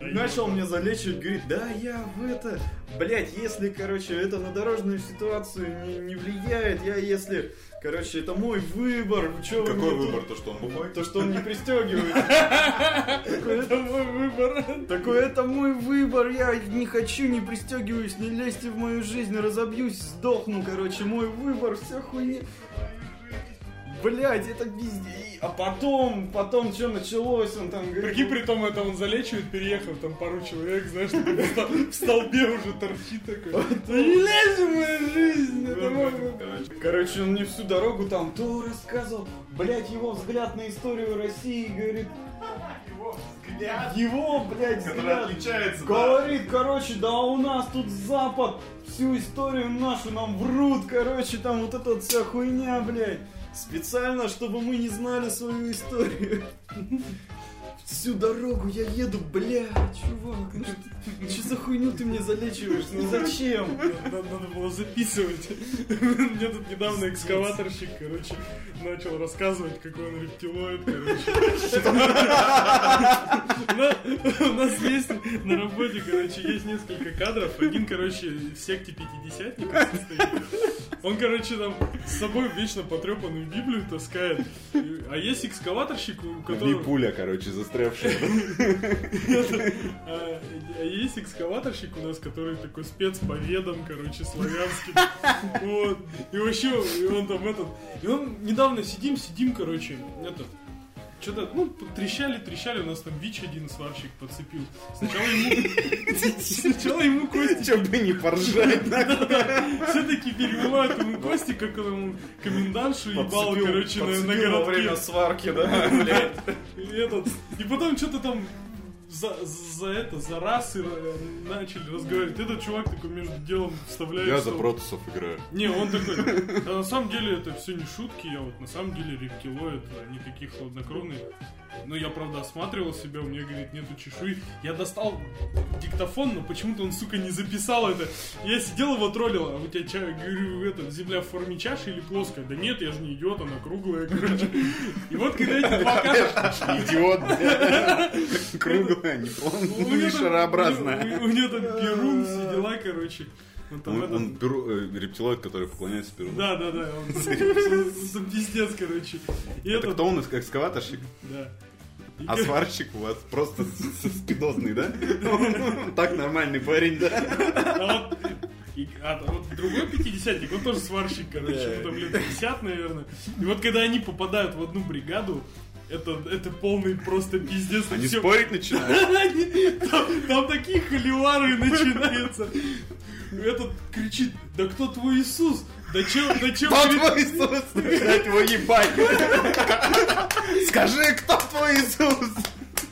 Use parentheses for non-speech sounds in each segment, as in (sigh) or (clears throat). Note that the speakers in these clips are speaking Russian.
Начал мне залечивать, говорит, да, я в это... Блять, если, короче, это на дорожную ситуацию не, не влияет, я если... Короче, это мой выбор. вы чё вы Какой мне выбор? тут- То, что он бухой? То, что он не пристегивает. Это мой выбор. Такой, это мой выбор. Я не хочу, не пристегиваюсь, не лезьте в мою жизнь, разобьюсь, сдохну. Короче, мой выбор, вся хуйня. Блять, это везде. И- А потом, потом что началось, он там говорит... Прикинь, при том это он залечивает, переехал, там пару человек, знаешь, в стол- в столбе уже торчит такой. Да не лезь в мою жизнь, это. Короче, он мне всю дорогу там то рассказывал, блять, его взгляд на историю России, говорит, его, блядь, Который взгляд. отличается, да. Говорит, короче, да у нас тут Запад, всю историю нашу нам врут, короче, там вот эта вот вся хуйня, блядь. Специально, чтобы мы не знали свою историю. Всю дорогу я еду, бля, чувак, ну что, что за хуйню ты мне залечиваешь, ну зачем? Надо, надо было записывать. Мне тут недавно экскаваторщик, короче, начал рассказывать, какой он рептилоид, короче. У нас есть на работе, короче, есть несколько кадров. Один, короче, в секте пятидесятников состоит. Он, короче, там с собой вечно потрепанную Библию таскает. А есть экскаваторщик, у И которого... пуля, короче, застрявшая. А, а есть экскаваторщик у нас, который такой спец по ведам, короче, славянским. Вот. И вообще, и он там этот... И он недавно сидим, сидим, короче, этот... Что-то, ну, трещали, трещали, у нас там ВИЧ один сварщик подцепил. Сначала ему... Сначала ему кости... Че бы не поржать. Все-таки перебивают ему кости, как он ему комендантшу ебал, короче, на, подцепил во городке. время сварки, да, блядь. И потом что-то там за, за это, за раз и э, начали разговаривать. Этот чувак такой между делом вставляет. Я за протусов играю. Не, он такой, «Да (laughs) на самом деле это все не шутки, я вот на самом деле рептилоид, они такие хладнокровные. Ну, я, правда, осматривал себя, у меня, говорит, нету чешуи. Я достал диктофон, но почему-то он, сука, не записал это. Я сидел его троллил, а у тебя, ча- говорю, это, земля в форме чаши или плоская? Да нет, я же не идиот, она круглая, короче. И вот когда эти (laughs) два. Идиот. (laughs) Круглая, (laughs) не у ну него и там- шарообразная. У, него там перун, все дела, короче. Он там Он, этот- он перу- э, рептилоид, который поклоняется Перуну. Да, да, да, он, (laughs) (laughs) он пиздец, короче. Это кто он, экскаваторщик? Да. А сварщик у вас просто спидозный, да? Так нормальный парень, да? А вот, и- а вот другой пятидесятник, он тоже сварщик, короче, ему там лет 50, наверное. И вот когда они попадают в одну бригаду, это, это полный просто пиздец. Они Всё- спорить начинают. (laughs) Там, там такие холивары начинаются. Этот кричит, да кто твой Иисус? Да чё, да чё, Кто твой Иисус? Блядь, его ебать. (laughs) Скажи, кто твой Иисус?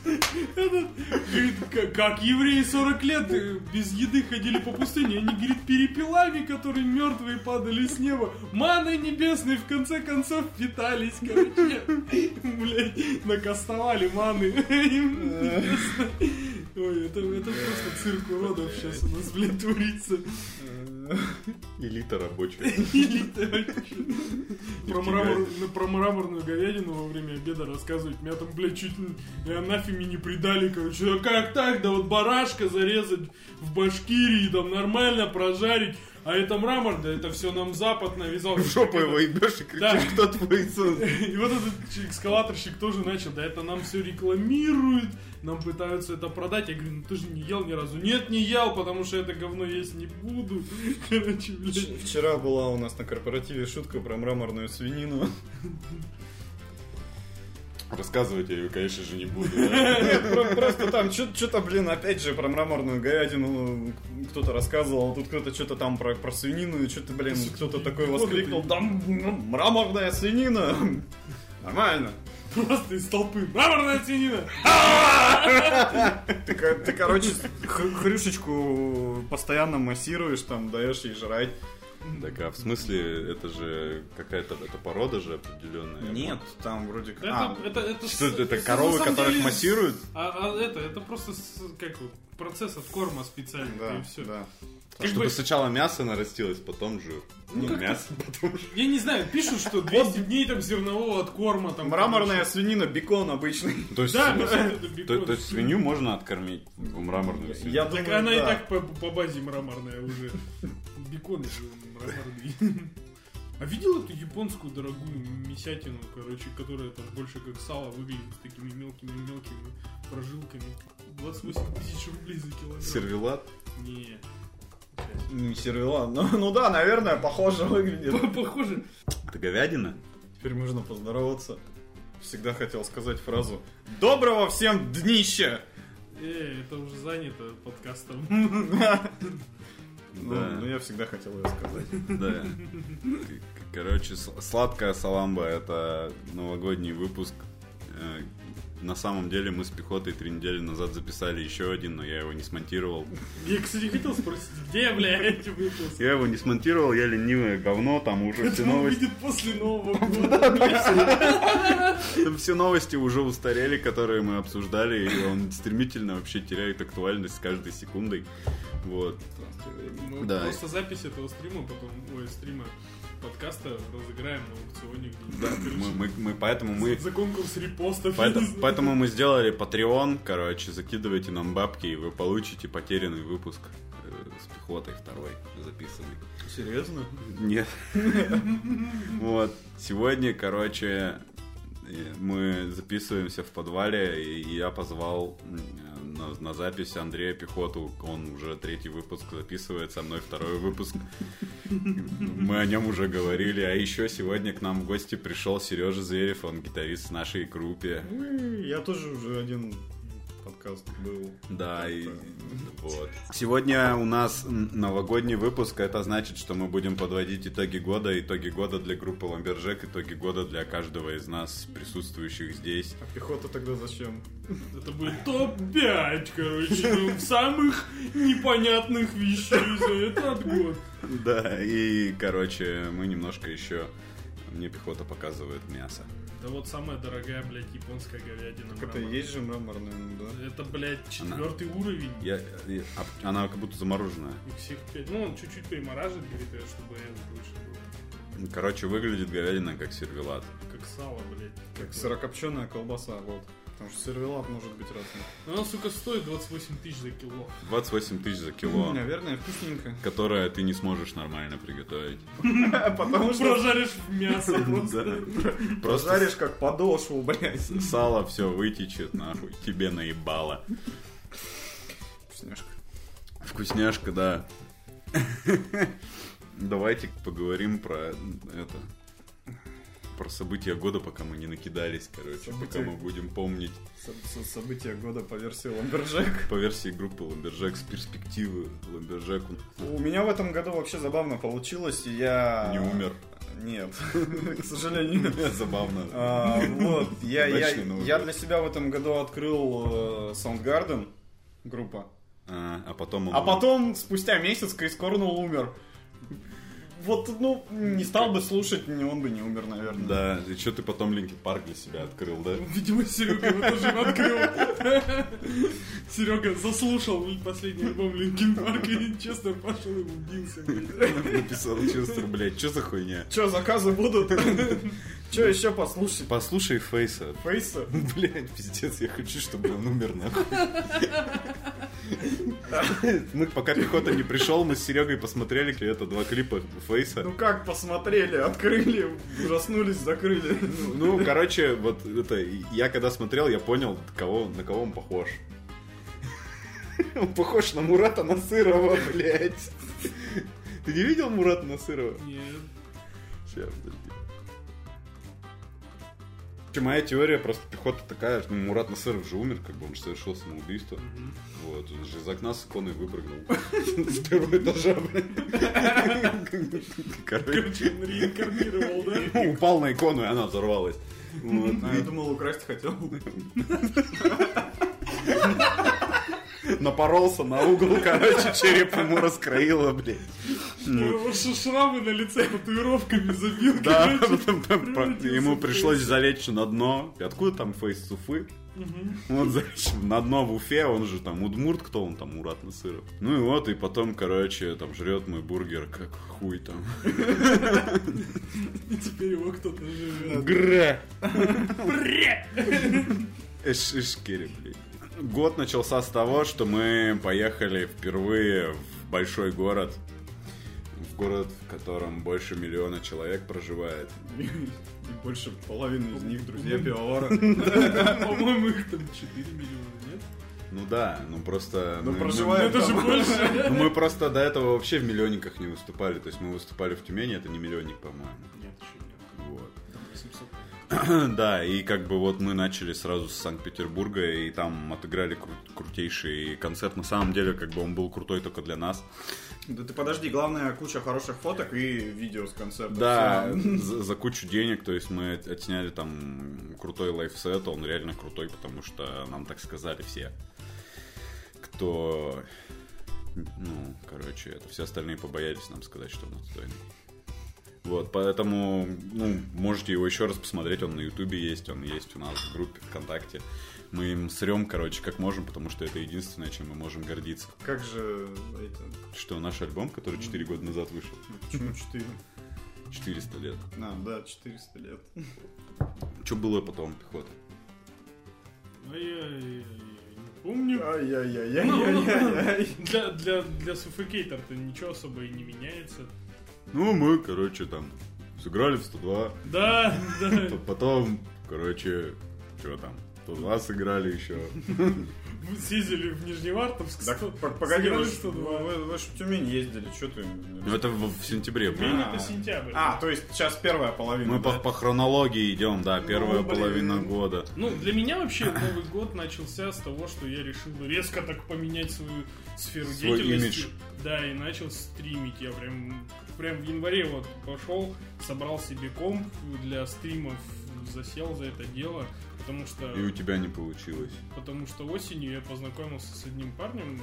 Говорит, «Как- евреи 40 лет э, без еды ходили по пустыне, они, говорит, перепелами, которые мертвые падали с неба, маной небесной в конце концов питались, короче, блядь, накастовали маны. Ой, это, это просто цирк уродов сейчас у нас, блядь, творится. Элита рабочая. Элита. Про, мрамор- ну, про мраморную говядину во время обеда рассказывать. Меня там, блядь, чуть анафеме не предали, короче. Да как так? Да вот барашка зарезать в Башкирии, там нормально прожарить. А это мрамор, да это все нам Запад навязал. В жопу его ебешь и Да. кричишь, кто твой Иисус? (laughs) И вот этот экскаваторщик тоже начал, да это нам все рекламируют, нам пытаются это продать. Я говорю, ну ты же не ел ни разу. Нет, не ел, потому что это говно есть не буду. (laughs) Короче, блядь. Вчера была у нас на корпоративе шутка про мраморную свинину. Рассказывать я ее, конечно же, не буду. (laughs) Просто там что-то, блин, опять же про мраморную говядину кто-то рассказывал, а тут кто-то что-то там про, про свинину, и что-то, блин, кто-то такой воскликнул, да м- мраморная свинина. (laughs) Нормально. Просто из толпы. Мраморная свинина! Ты, ко- ты, короче, хрюшечку постоянно массируешь, там, даешь ей жрать. Так, а в смысле, это же какая-то это порода же определенная? Нет, там вроде как... Это, А, это, это, Что это, это коровы, которых деле массируют? А, а это, это просто с- как вот, процесс от корма специальный, да, и все. да. Как Чтобы бы- сначала мясо нарастилось, потом же Ну, ну, мясо, (laughs) потом же... Я не знаю, пишут, что 200 дней там зернового от корма. Там, Мраморная свинина, бекон обычный. (laughs) То есть, Да, то, бекон. то есть свинью можно откормить в мраморную свинью? Я Так думаю, она и так по, по базе мраморная уже. Бекон же мраморный. А видел эту японскую дорогую мясятину, короче, которая там больше как сало выглядит с такими мелкими-мелкими прожилками? 28 тысяч рублей за килограмм. Сервелат? Не. Не сервела. Ну, ну да, наверное, похоже выглядит. Похоже. Это говядина? Теперь можно поздороваться. Всегда хотел сказать фразу «Доброго всем днища!» Э, это уже занято подкастом. (laughs) Ну, Да. ну, я всегда хотел ее сказать. Да. Короче, сладкая саламба это новогодний выпуск. На самом деле мы с пехотой три недели назад записали еще один, но я его не смонтировал. Я, кстати, хотел спросить, где, блядь, выпуск? Я его не смонтировал, я ленивое говно, там уже все Это новости. выйдет после Нового (laughs) года. Там все новости уже устарели, которые мы обсуждали, и он стремительно вообще теряет актуальность с каждой секундой. Вот. Мы Да. просто запись этого стрима потом, ой, стрима подкаста разыграем на аукционе Да, мы, мы- мы- поэтому мы За конкурс репостов. Поэтому, поэтому мы сделали Patreon, короче, закидывайте нам бабки, и вы получите потерянный выпуск э, с пехотой второй записанный. Серьезно? Нет. (laughs) Вот. Сегодня, короче, э, мы записываемся в подвале, и я позвал на, на запись Андрея Пехоту. Он уже третий выпуск записывает, со мной второй выпуск. Мы о нем уже говорили. А еще сегодня к нам в гости пришел Сережа Зверев, он гитарист нашей группе. Я тоже уже один подкаст был. Да, и вот. Сегодня у нас новогодний выпуск. Это значит, что мы будем подводить итоги года. Итоги года для группы Ламбержек, итоги года для каждого из нас, присутствующих здесь. А пехота тогда зачем? (laughs) Это будет топ-5, короче, ну, (laughs) самых непонятных вещей за этот год. Да, и, короче, мы немножко еще... Мне пехота показывает мясо. Да вот самая дорогая, блядь, японская говядина. Так это и есть же мраморная, ну да? Это, блядь, четвертый уровень. Я, я- а- она как будто замороженная. Их всех пять. Ну, он чуть-чуть перемораживает, говорит, э, чтобы это лучше было. Короче, выглядит говядина как сервелат. Как сало, блядь. Как сырокопченая колбаса, вот. Потому что сервелат может быть разным. Но она, сука, стоит 28 тысяч за кило. 28 тысяч за кило, Наверное, вкусненько. которое ты не сможешь нормально приготовить. (laughs) Потому что Прожаришь мясо просто. (laughs) Да. Просто жаришь как подошву, блядь. сало все вытечет, нахуй, тебе наебало. Вкусняшка. Вкусняшка, да. (laughs) Давайте поговорим про это. Про события года, пока мы не накидались, короче. События. Пока мы будем помнить Со- со- События года по версии Ламберджек. по версии группы Ламбержек с перспективы Ламбержеку. У меня в этом году вообще забавно получилось, и я... Не умер. Нет, (laughs) к сожалению. (laughs) Забавно. А, вот, я, я, я для себя в этом году открыл э, Soundgarden, группа. А, а потом он А потом, спустя месяц, Крис Корнелл умер. Вот, ну, не стал бы слушать, не- он бы не умер, наверное. Да, и что ты потом Линkin Парк для себя открыл, да? Видимо, Серега его тоже открыл. (laughs) Серега заслушал последний альбом Linkin Park и честно пошел и убился. (laughs) Написал Честер, блядь, что за хуйня? Че, заказы будут? (laughs) Че еще послушать? Послушай Face а. Face а? (laughs) Блять, пиздец, я хочу, чтобы он умер нахуй. Мы (laughs) пока пехота не пришел, мы с Серегой посмотрели это два клипа Фейса. Ну как посмотрели, открыли, ужаснулись, закрыли. Ну, короче, вот это, я когда смотрел, я понял, кого, на кого он похож. Он похож на Мурата Насырова, блядь. Ты не видел Мурата Насырова? Нет. Сейчас, подожди. Моя теория просто пехота такая, что ну, Мурат Насыров же умер, как бы он же совершил самоубийство. Вот, он же из окна с иконой выпрыгнул. С первого этажа. Короче, реинкарнировал, да? упал на икону, и она взорвалась. А я думал, украсть хотел. Напоролся на угол, короче, череп ему раскроило, блядь. Ш- Шрамы на лице татуировками забил. Да, ему пришлось залечь на дно. Откуда там фейс с Уфы? Вот залечь на дно в Уфе, он же там удмурт, кто он там, Мурат Насыров. Ну и вот, и потом, короче, там жрет мой бургер, как хуй там. И теперь его кто-то живет. Гре! Эш, эшкери, блин. Год начался с того, что мы поехали впервые в большой город. Город, в котором больше миллиона человек проживает. И больше половины из них друзья пивовара. (laughs) По-моему, их там 4 миллиона, нет? Ну да, ну просто... Ну, Ну, Это же больше. (laughs) Ну, мы просто до этого вообще в миллионниках не выступали. То есть мы выступали в Тюмени, это не миллионник, по-моему. Нет, еще нет. Вот. Там (clears throat) 800. Да, и как бы вот мы начали сразу с Санкт-Петербурга, и там отыграли кру- крутейший концерт. На самом деле, как бы он был крутой только для нас. Да ты подожди, главное куча хороших фоток и видео с концерта. Да, (laughs) за, (laughs) за кучу денег, то есть мы от- отсняли там крутой лайфсет, он реально крутой, потому что нам так сказали все, кто, ну, короче, это все остальные побоялись нам сказать, что он отстойный. Вот, поэтому, ну, можете его еще раз посмотреть, он на ютубе есть, он есть у нас в группе ВКонтакте. Мы им срем, короче, как можем, потому что это единственное, чем мы можем гордиться. Как же это... Что наш альбом, который 4 года назад вышел, Почему 4? 400 лет. А, да, 400 лет. Что было потом, пехота? А я, я- я не помню. Ай-яй-яй-яй-яй-яй. Для, для, для Suffocator-то ничего особо и не меняется. Ну, мы, короче, там сыграли в 102. Да, да. Потом, короче, что там, 102 сыграли еще. Мы съездили в Нижневартовск. Так, погоди, вы ж 102. вы- вы ж в Тюмень ездили, что ты... Ну, это в, в сентябре было. Тюмень А. это сентябрь. А, то есть сейчас первая половина. Мы по, да? по хронологии идем, да, первая Ну, блин. половина года. Ну, для меня вообще Новый год начался с того, что я решил резко так поменять свою сферу Свой деятельности. имидж. Да, и начал стримить. Я прям, прям в январе вот пошел, собрал себе комп для стримов, засел за это дело, потому что... И у тебя не получилось. Потому что осенью я познакомился с одним парнем,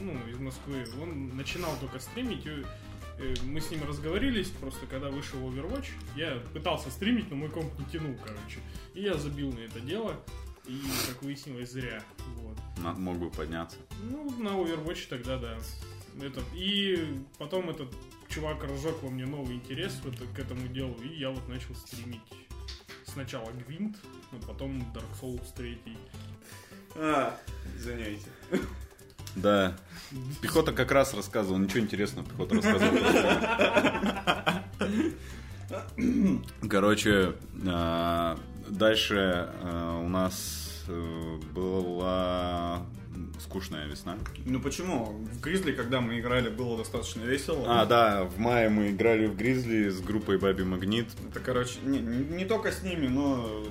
ну, из Москвы. Он начинал только стримить, и э, мы с ним разговорились, просто когда вышел Overwatch, я пытался стримить, но мой комп не тянул, короче. И я забил на это дело, и, как выяснилось, зря. Вот. На- мог бы подняться. Ну, на Overwatch тогда, да. Этот, и потом этот чувак разжег во мне новый интерес в это- к этому делу, и я вот начал стримить. Сначала Гвинт, но потом Dark Souls 3. А, извиняйте. Да. Пехота как раз рассказывал, ничего интересного пехота рассказывал. Короче, а, дальше а, у нас э, была скучная весна. Ну почему? В Гризли, когда мы играли, было достаточно весело. А, да, в мае мы играли в Гризли с группой Баби Магнит. Это, короче, не, не только с ними, но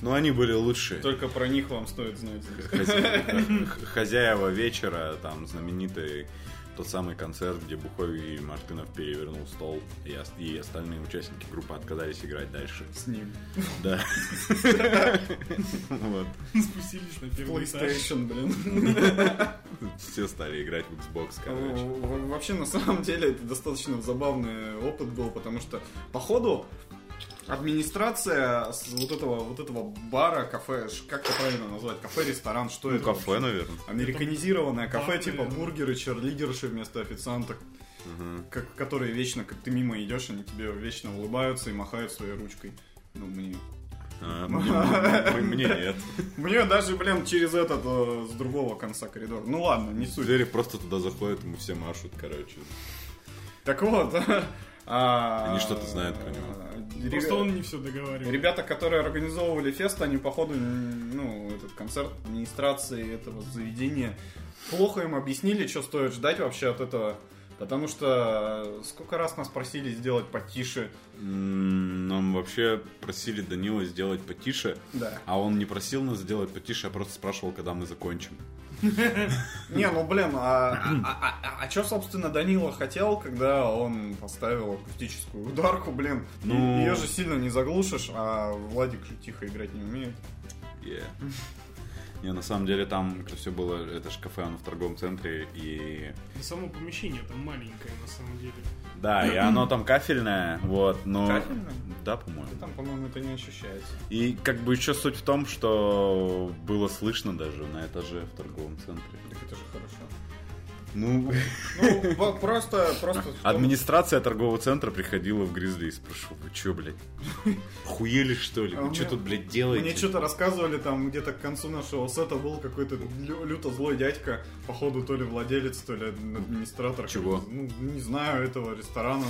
Но они были лучшие. только про них вам стоит знать. Хази- х- Хозяева вечера, там знаменитый тот самый концерт, где Бухой и Мартынов перевернул стол, и, и остальные участники группы отказались играть дальше. С ним. Да. (laughs) Вот. Спустились на первый. PlayStation, блин. (laughs) Все стали играть в Xbox, короче. Вообще, на самом деле, это достаточно забавный опыт был, потому что, походу, администрация с вот этого, вот этого бара, кафе, как это правильно назвать, кафе-ресторан, что Ну, это? кафе, вообще? наверное. Американизированное кафе, бар, типа наверное. бургеры, черлидерши вместо официанток, как, которые вечно, как ты мимо идешь, они тебе вечно улыбаются и махают своей ручкой. Ну, мне. А, (laughs) Мне мне нет. Мне даже, блин, через этот, э, с другого конца коридора. Ну ладно, не суть. Двери просто туда заходят, ему все машут, короче. Так вот. А, Они что-то знают про него. э, Просто он не все договаривает. Ребята, которые организовывали фест, они, походу, ну, этот концерт администрации этого заведения, плохо им объяснили, что стоит ждать вообще от этого. Потому что сколько раз нас просили сделать потише. Нам вообще просили Данила сделать потише, Да. а он не просил нас сделать потише, а просто спрашивал, когда мы закончим. Не, ну блин, а, что, собственно, Данила хотел, когда он поставил акустическую ударку, блин? Ну- Ее же сильно не заглушишь, а Владик же тихо играть не умеет. Yeah. Не, на самом деле там все было, это же кафе, оно в торговом центре, и... И само помещение там маленькое, на самом деле. Да, и (clears throat) оно там кафельное, вот, но... Кафельное? Да, по-моему. Там, по-моему, это не ощущается. И как бы еще суть в том, что было слышно даже на этаже в торговом центре. Так это же хорошо. Ну, Ну, (laughs) просто, просто... администрация торгового центра приходила в Гризли и спрашивала, вы что, блядь, хуели что ли? А Вы что тут, блядь, Мне делаете? что-то рассказывали там где-то к концу нашего сета был какой-то лю- люто злой дядька, походу то ли владелец, то ли администратор. Чего? Ну, не знаю, этого ресторана.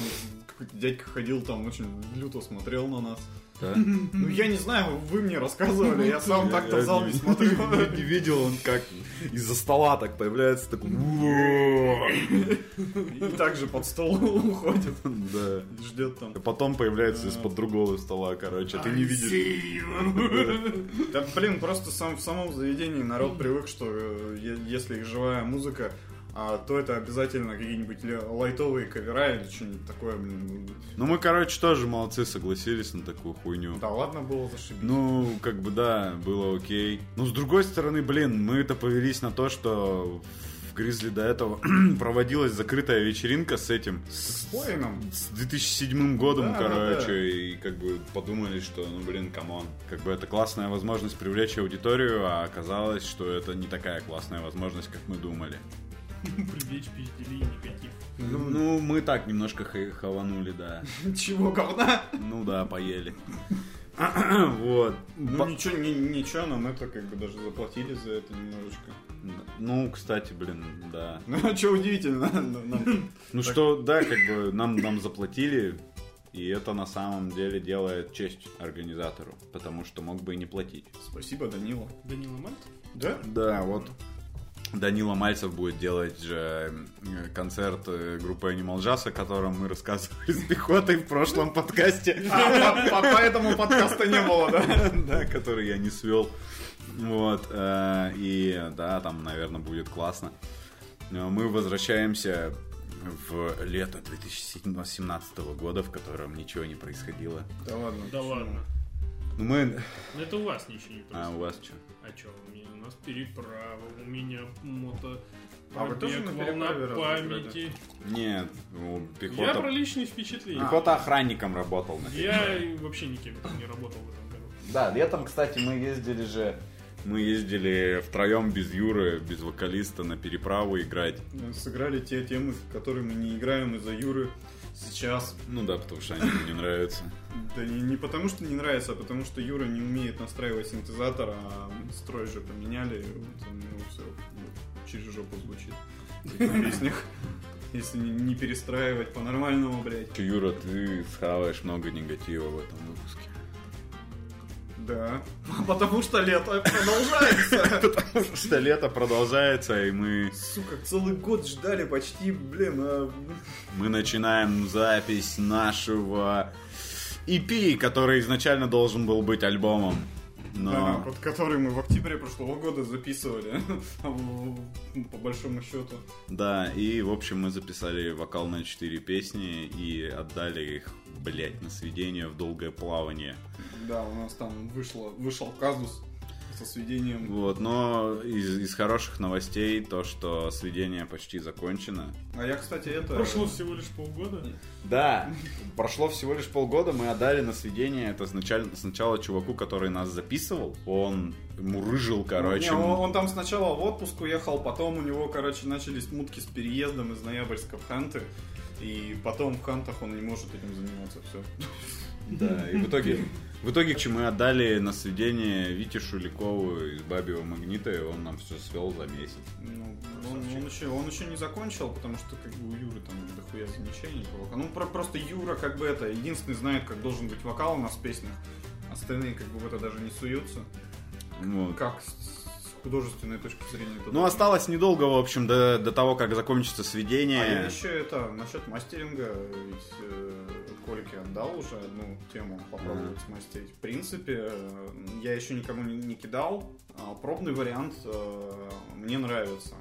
Какой-то дядька ходил там, очень люто смотрел на нас. Да? Ну, я не знаю, вы мне рассказывали, я сам так-то в зал не смотрю. (laughs) Не видел он, как из-за стола так появляется, такой... И также под стол (laughs) уходит, Да. ждет там. А потом появляется из-под другого стола, короче, а ты не видишь. (laughs) Да, блин, просто сам, в самом заведении народ привык, что э, если их живая музыка, а, то это обязательно какие-нибудь лайтовые кавера или что-нибудь такое, блин. Ну мы, короче, тоже молодцы, согласились на такую хуйню. Да ладно было зашибись. Ну, как бы да, было окей. Но с другой стороны, блин, мы-то повелись на то, что в Гризли до этого (clears throat) проводилась закрытая вечеринка с этим. С. С 2007 годом, Да, короче, да. и как бы подумали, что, ну, блин, come on. Как бы это классная возможность привлечь аудиторию, а оказалось, что это не такая классная возможность, как мы думали. (laughs) Привлечь пиздели и негатив. Ну, ну, мы так немножко ха- хаванули, да. (laughs) Чего, говна? Ну да, поели. (laughs) (coughs) Вот. Ну Ба- ничего, ни- ничего, нам это как бы даже заплатили за это немножечко. Ну, кстати, блин, да. Ну, а что удивительно, нам- Ну что, да, как бы нам, нам заплатили, и это на самом деле делает честь организатору, потому что мог бы и не платить. Спасибо, Данила. Данила Мальцев? Да? Да, вот Данила Мальцев будет делать же э, концерт э, группы Animal Jazz, о котором мы рассказывали с пехотой в прошлом подкасте. (laughs) А, по- Поэтому подкаста не было, да? (laughs) да, который я не свел. Вот, э, и да, там, наверное, будет классно. Но Мы возвращаемся в лето 2017 года, в котором ничего не происходило. Да ладно. Да ладно. Ну, мы... Ну, Это у вас ничего не А происходит. у вас что? А чё, у меня- у нас переправа, у меня мото... А вы тоже на волна памяти. Нет, ну, Я пехота... про личные впечатления. Пехота охранником работал. на Я вообще никем не работал в этом году. Да, летом, кстати, мы ездили же... Мы ездили втроем без Юры, без вокалиста на переправу играть. Сыграли те темы, которые мы не играем из-за Юры сейчас. Ну да, потому что они мне не нравятся. Да не, не потому, что не нравится, а потому, что Юра не умеет настраивать синтезатор, а строй же поменяли. Вот, ну, все через жопу звучит в (laughs) песнях. Если не, не перестраивать по-нормальному, блядь. Юра, ты схаваешь много негатива в этом выпуске. Да. (laughs) Потому что лето продолжается. (laughs) Потому что лето продолжается, и мы, Сука, целый год ждали почти, блин, а... мы начинаем запись нашего EP, который изначально должен был быть альбомом. Да, Но... под который мы в октябре прошлого года записывали. (laughs) По большому счету. Да, и, в общем, мы записали вокал на 4 песни и отдали их, блять, на сведение в долгое плавание. Да, у нас там вышло, вышел казус со сведением. Вот, но из, из хороших новостей то, что сведение почти закончено. А я, кстати, это... Прошло всего лишь полгода. Да, прошло всего лишь полгода, мы отдали на сведение это сначала, сначала чуваку, который нас записывал. Он мурыжил, короче. Не, он, он там сначала в отпуск уехал, потом у него, короче, начались мутки с переездом из Ноябрьска в Ханты. И потом в Хантах он не может этим заниматься, все. Да, и в итоге, в итоге, че мы отдали на сведение Вите Шуликову из Бабьего Магнита, и он нам все свел за месяц. Ну, он, он еще, он еще не закончил, потому что как бы у Юры там дохуя замечаний по вокалу. Ну, про- просто Юра как бы это, единственный знает, как должен быть вокал у нас в песнях. Остальные как бы в это даже не суются. Вот. Как художественной точки зрения. Ну, осталось недолго, в общем, до, до того, как закончится А я сведение. еще это, насчет мастеринга, ведь э, Кольке отдал уже одну тему попробовать смастерить. В принципе, э, я еще никому не, не кидал. а пробный вариант э, мне нравится.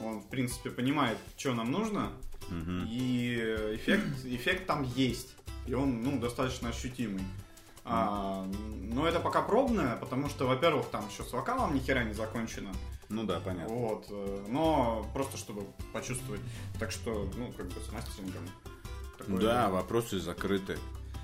Он, в принципе, понимает, что нам нужно, Мгм. и эффект, эффект там есть. И он, ну, достаточно ощутимый. А, но это пока пробное, потому что, во-первых, там еще с вокалом ни хера не закончено. Ну да, понятно. Вот. э, Но просто чтобы почувствовать. Так что, ну, как бы с мастерингом. такое Да, вопросы закрыты.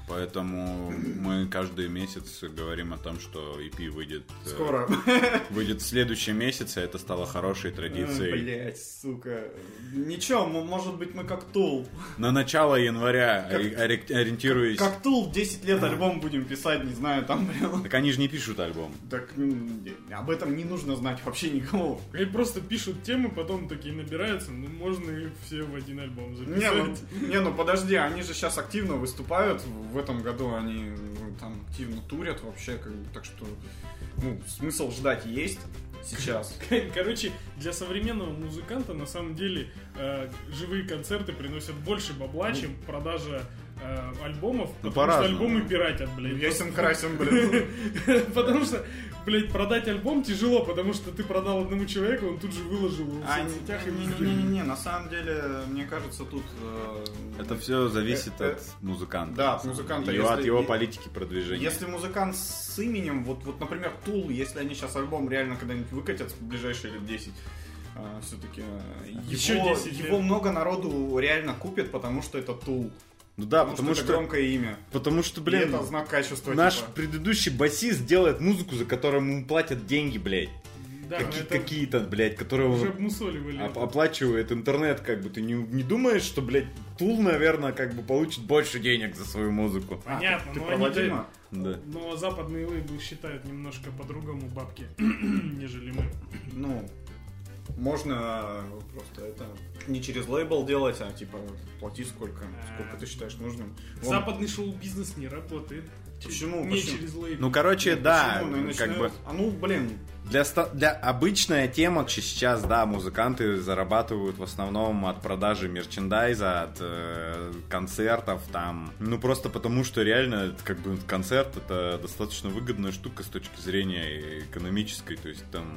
Поэтому мы каждый месяц говорим о том, что EP выйдет, э, Скоро. (laughs) выйдет в следующем месяце. Это стало хорошей традицией. Блять, сука. Ничего, может быть мы как Тул. На начало января, (laughs) Как- ори- ори- ориентируясь... Как Тул 10 лет альбом будем писать, не знаю, там. Так они же не пишут альбом. Так об этом не нужно знать вообще никому. И просто пишут темы, потом такие набираются, ну можно их все в один альбом записать. Не ну, не, ну подожди, они же сейчас активно выступают. В этом году они ну, там активно турят вообще, как бы, так что ну, смысл ждать есть сейчас. (laughs) Короче, для современного музыканта на самом деле э, живые концерты приносят больше бабла, чем продажа э, альбомов, Ну, потому что альбомы пиратят, блядь. Ясен красен, блин. (laughs) Потому что, блядь, продать альбом тяжело, потому что ты продал одному человеку, он тут же выложил его в А, соцсетях не-не-не, на самом деле, мне кажется, тут... э, Это все зависит Э, э, от музыканта. да, от музыканта. И Если- от его политики продвижения. Если музыкант с именем, вот, вот например, Тул, если они сейчас альбом реально когда-нибудь выкатят в ближайшие лет 10, все-таки Еще его, 10 лет. его много народу реально купит, потому что это Тул. Ну да, потому, потому что, что, это громкое имя. потому что, И блин, это знак качества. наш типа. предыдущий басист делает музыку, за которую ему платят деньги, блядь. Да, Какие- это Какие-то, блядь, которые уже обмусоливали. оп- оплачивает интернет, как бы ты не, не думаешь, что, блядь, Тул, наверное, как бы получит больше денег за свою музыку. А, Понятно, ты но про они? Да. Но западные лейблы считают немножко по-другому бабки, (clears throat) нежели мы. Ну, можно просто это не через лейбл делать, а типа плати сколько, сколько ты считаешь нужным. Вон, Западный шоу-бизнес не работает. Почему? Не Почему? через лейбл. Ну, короче, да, почему? Ну, как бы... А ну, блин, Для, ста- для обычная тема сейчас, да, музыканты зарабатывают в основном от продажи мерчендайза, от э, концертов, там. Ну, просто потому, что реально, как бы концерт это достаточно выгодная штука с точки зрения экономической. То есть там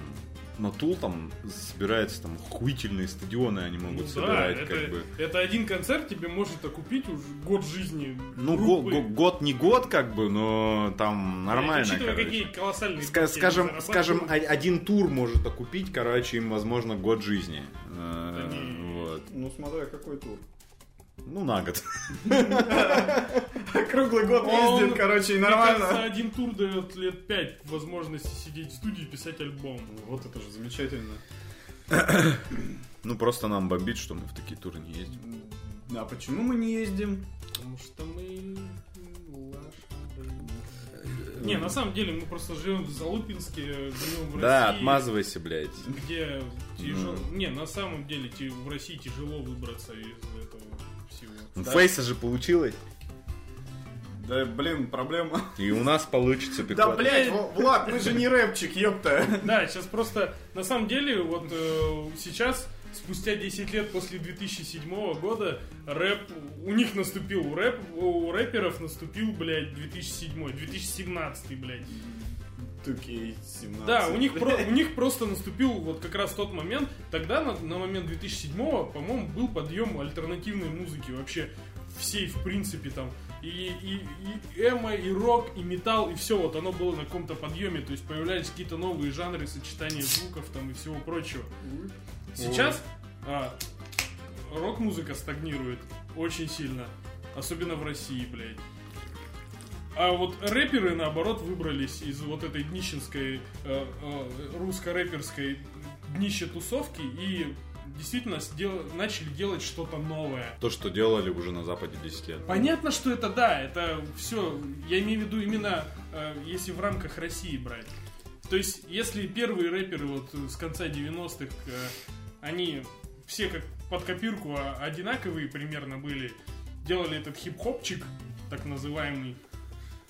на Тул там собираются там охуительные стадионы, они могут Ну да, собирать, это, как бы. это один концерт тебе может окупить уже год жизни. Ну, го- го- год не год, как бы, но там нормально. Блядь, Учитывая, короче. какие колоссальные Ска- скажем, скажем, один тур может окупить, короче, им, возможно, год жизни. Э, Да не. Вот. ну смотря какой тур. Ну, на год. (laughs) Круглый год ездит, короче, и нормально. один тур дает лет пять возможности сидеть в студии и писать альбом. Вот это же замечательно. (coughs) Ну, просто нам бомбит, что мы в такие туры не ездим. А почему мы не ездим? Потому что мы лошары. Не, на самом деле мы просто живем в Залупинске, живем в Да, России. отмазывайся, блядь. Где тяжело... Не, на самом деле в России тяжело выбраться из этого всего. У Да. Фейса же получилось. Да, блин, проблема. И у нас получится Да, пехота. блядь, Влад, мы же не рэпчик, ёпта. Да, сейчас просто, на самом деле, вот э, сейчас, спустя 10 лет после 2007 года, рэп, у них наступил, у, рэп, у рэперов наступил, блядь, 2007, 2017, блядь. 2K17. Да, у них, (laughs) про- у них просто наступил вот как раз тот момент, тогда на, на момент 2007, по-моему, был подъем альтернативной музыки вообще всей, в принципе, там, и, и, и эмо, и рок, и металл, и все, вот оно было на каком-то подъеме, то есть появлялись какие-то новые жанры, сочетания звуков там и всего прочего. Сейчас а, рок-музыка стагнирует очень сильно, особенно в России, блядь. А вот рэперы, наоборот, выбрались из вот этой днищенской, э, э, русско-рэперской днище-тусовки и действительно сдел- начали делать что-то новое. То, что делали уже на Западе 10 лет. Понятно, что это да, это все, я имею в виду именно, э, если в рамках России брать. То есть, если первые рэперы вот с конца 90-х, э, они все как под копирку одинаковые примерно были, делали этот хип-хопчик, так называемый,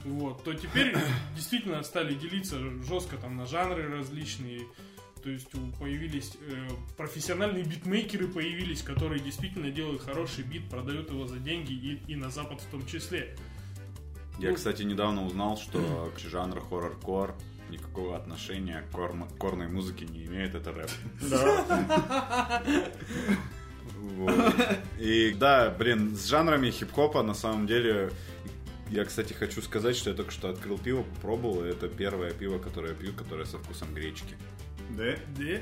вот, то теперь (coughs) действительно стали делиться жестко там на жанры различные, то есть появились э, профессиональные битмейкеры появились, которые действительно делают хороший бит, продают его за деньги и, и на Запад в том числе. Я, Ну, кстати, недавно узнал, что (coughs) к жанру хоррор-кор никакого отношения к корм- корной музыке не имеет, это рэп. Да. (laughs) И да, блин, с жанрами хип-хопа на самом деле Я, кстати, хочу сказать, что я только что открыл пиво, попробовал, и это первое пиво, которое я пью, которое со вкусом гречки. Да? Да?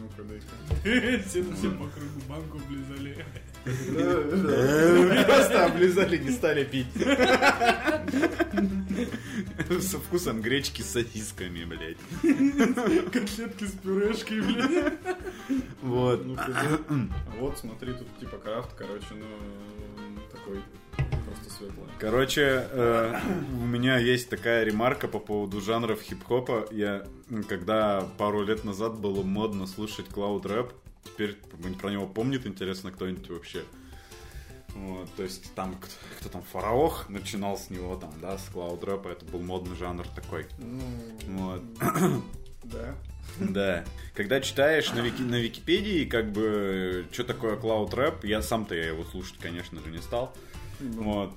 Ну-ка, дай-ка. (laughs) Все все по кругу банку облизали. Просто облизали, не стали пить. Со вкусом гречки с сосисками, блядь. Котлетки с пюрешкой, блядь. Вот. Ну-ка, да. Вот, смотри, тут типа крафт, короче, ну, такой просто светлый. Короче, э, у меня есть такая ремарка по поводу жанров хип-хопа. Я, когда пару лет назад было модно слушать клауд рэп, теперь про него помнит, интересно, кто-нибудь вообще. Вот, то есть там кто, кто там Фараох начинал с него там, да, с клауд рэпа, это был модный жанр такой. Ну, Вот. (coughs) да. Да. Когда читаешь на, вики, на Википедии, как бы, что такое клауд рэп, я сам-то я его слушать, конечно же, не стал. Вот.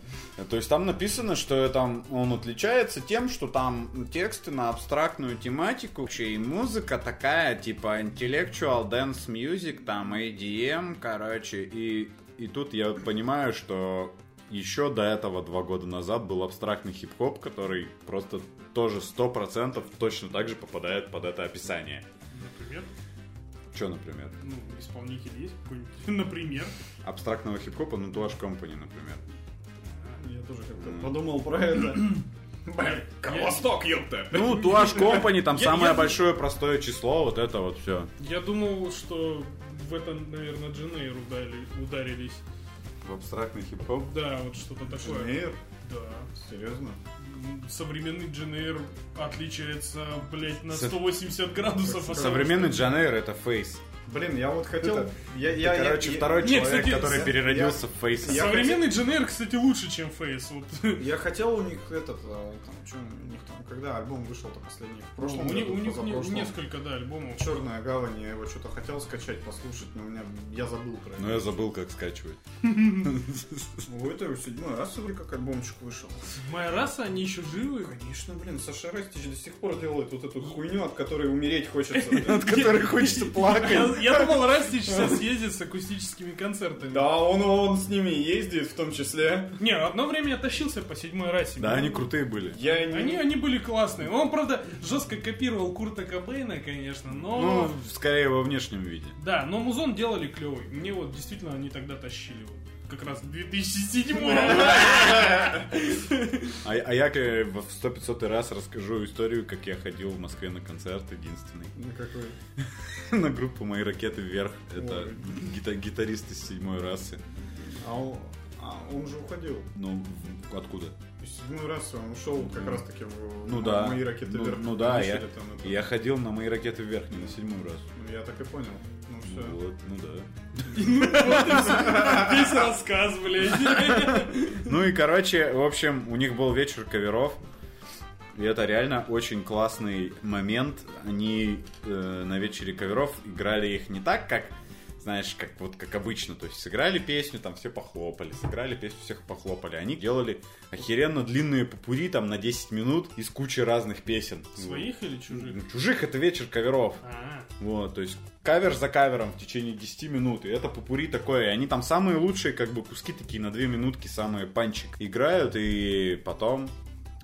То есть там написано, что там он отличается тем, что там тексты на абстрактную тематику, вообще и музыка такая, типа intellectual dance music, там ADM, короче, и, и тут я понимаю, что еще до этого два года назад был абстрактный хип-хоп, который просто тоже сто процентов точно так же попадает под это описание. Например, Что, например? ну, исполнитель есть какой-нибудь? (laughs) Например. Абстрактного хип-хопа, ну, Туаш Company, например. Я тоже как-то подумал про это. (clears throat) Блин, Восток, ёпта! Ну, Туаш Company, там самое большое простое число, вот это вот все. Я думал, что в это, наверное, ударили, ударились. В абстрактный хип-хоп. Да, вот что-то такое. Jane Air? Да. Серьезно? Современный Jane Air отличается, блять, на Со- 180 градусов Современный Jane Air это Face. Блин, я вот хотел... Это- я, я, Это, короче, я- второй Не, человек, кстати, который я- переродился в Face. я- Современный Jane Air, кстати, лучше, чем Face. Вот. (laughs) Я хотел у них этот, а, там, что у них там, когда альбом вышел-то последний? В прошлом у них, году, у них не- позапрошлом. несколько, да, альбомов. Черная гавань, я его что-то хотел скачать, послушать, но у меня я забыл про это. Но я забыл, как скачивать. (laughs) Ну, это уже седьмой раз вроде как альбомчик вышел. Моя раса, они еще живы. Конечно, блин, Саша Растич до сих пор делает вот эту хуйню, от которой умереть хочется. (laughs) От которой хочется плакать. Я, думал, Растич сейчас ездит с акустическими концертами. Да, он, он с ними ездит в том числе. Не, одно время я тащился по седьмой расе. Да, они крутые были. Я не... Они, они были классные. Он, правда, жестко копировал Курта Кобейна, конечно, но... Ну, скорее во внешнем виде. Да, но музон делали клевый. Мне вот действительно они тогда тащили. Вот, как раз 2007 А, а я в 100-500 раз расскажу историю, как я ходил в Москве на концерт единственный. Ну, какой? (laughs) На группу «Мои ракеты вверх». Это Ой. гита- гитарист из седьмой расы. А а он же уходил. Ну, откуда? Седьмой раз он ушел как раз таки в Ну да. мои ракеты Ну- вверх. ну да, я- там это. Я ходил на «Мои ракеты вверх», не на седьмую раз. Ну, я так и понял. Ну все. Вот, ну да. Весь рассказ, блядь. Ну и, короче, в общем, у них был вечер каверов. И это реально очень классный момент. Они э, на вечере каверов играли их не так, как, знаешь, как вот как обычно. То есть сыграли песню, там все похлопали, сыграли песню, всех похлопали. Они делали охеренно длинные попури там на 10 минут из кучи разных песен. Своих или чужих? Ну, Чужих это вечер каверов. А, Вот, то есть кавер за кавером в течение 10 минут. И это попури такое. И они там самые лучшие, как бы, куски такие на 2 минутки, самые панчик играют, и потом